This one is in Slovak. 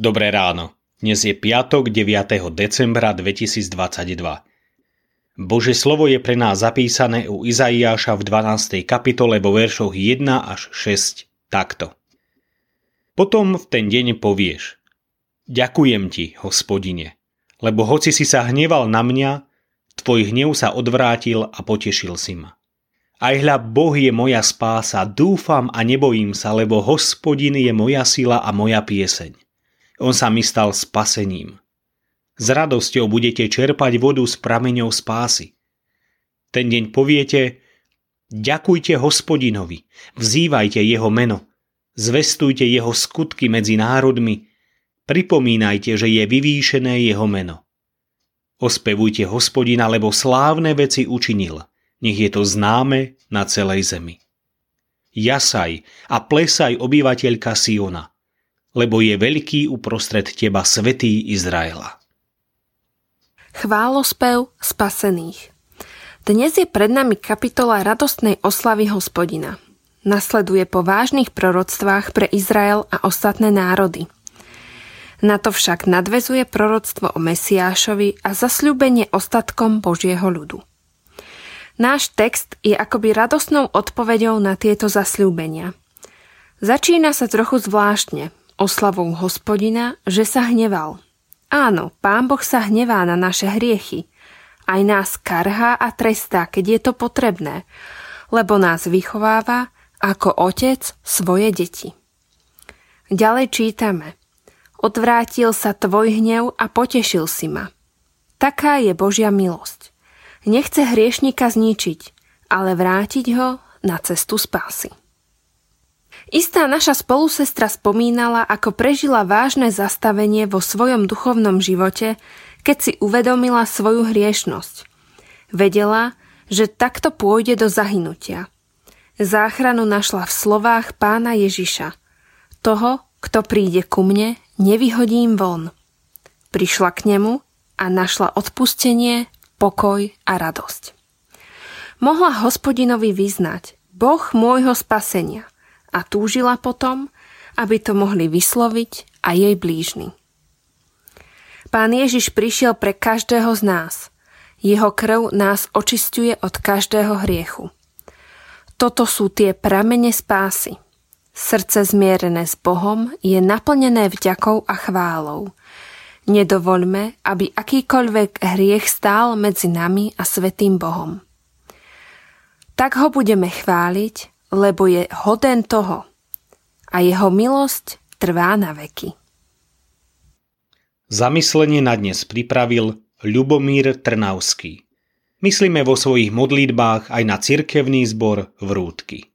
Dobré ráno. Dnes je piatok 9. decembra 2022. Bože slovo je pre nás zapísané u Izaiáša v 12. kapitole vo veršoch 1 až 6 takto. Potom v ten deň povieš Ďakujem ti, hospodine, lebo hoci si sa hneval na mňa, tvoj hnev sa odvrátil a potešil si ma. Aj hľa Boh je moja spása, dúfam a nebojím sa, lebo hospodin je moja sila a moja pieseň. On sa mi stal spasením. S radosťou budete čerpať vodu s prameňou spásy. Ten deň poviete, ďakujte hospodinovi, vzývajte jeho meno, zvestujte jeho skutky medzi národmi, pripomínajte, že je vyvýšené jeho meno. Ospevujte hospodina, lebo slávne veci učinil, nech je to známe na celej zemi. Jasaj a plesaj obyvateľka Siona, lebo je veľký uprostred teba svetý Izraela. Chválospev spasených Dnes je pred nami kapitola radostnej oslavy hospodina. Nasleduje po vážnych proroctvách pre Izrael a ostatné národy. Na to však nadvezuje proroctvo o Mesiášovi a zasľúbenie ostatkom Božieho ľudu. Náš text je akoby radostnou odpoveďou na tieto zasľúbenia. Začína sa trochu zvláštne, oslavou hospodina, že sa hneval. Áno, pán Boh sa hnevá na naše hriechy. Aj nás karhá a trestá, keď je to potrebné, lebo nás vychováva ako otec svoje deti. Ďalej čítame. Odvrátil sa tvoj hnev a potešil si ma. Taká je Božia milosť. Nechce hriešnika zničiť, ale vrátiť ho na cestu spásy. Istá naša spolusestra spomínala, ako prežila vážne zastavenie vo svojom duchovnom živote, keď si uvedomila svoju hriešnosť. Vedela, že takto pôjde do zahynutia. Záchranu našla v slovách pána Ježiša. Toho, kto príde ku mne, nevyhodím von. Prišla k nemu a našla odpustenie, pokoj a radosť. Mohla hospodinovi vyznať, Boh môjho spasenia – a túžila potom, aby to mohli vysloviť a jej blížny. Pán Ježiš prišiel pre každého z nás. Jeho krv nás očistuje od každého hriechu. Toto sú tie pramene spásy. Srdce zmierené s Bohom je naplnené vďakou a chválou. Nedovoľme, aby akýkoľvek hriech stál medzi nami a svetým Bohom. Tak ho budeme chváliť lebo je hoden toho a jeho milosť trvá na veky. Zamyslenie na dnes pripravil Ľubomír Trnavský. Myslíme vo svojich modlitbách aj na cirkevný zbor v Rúdky.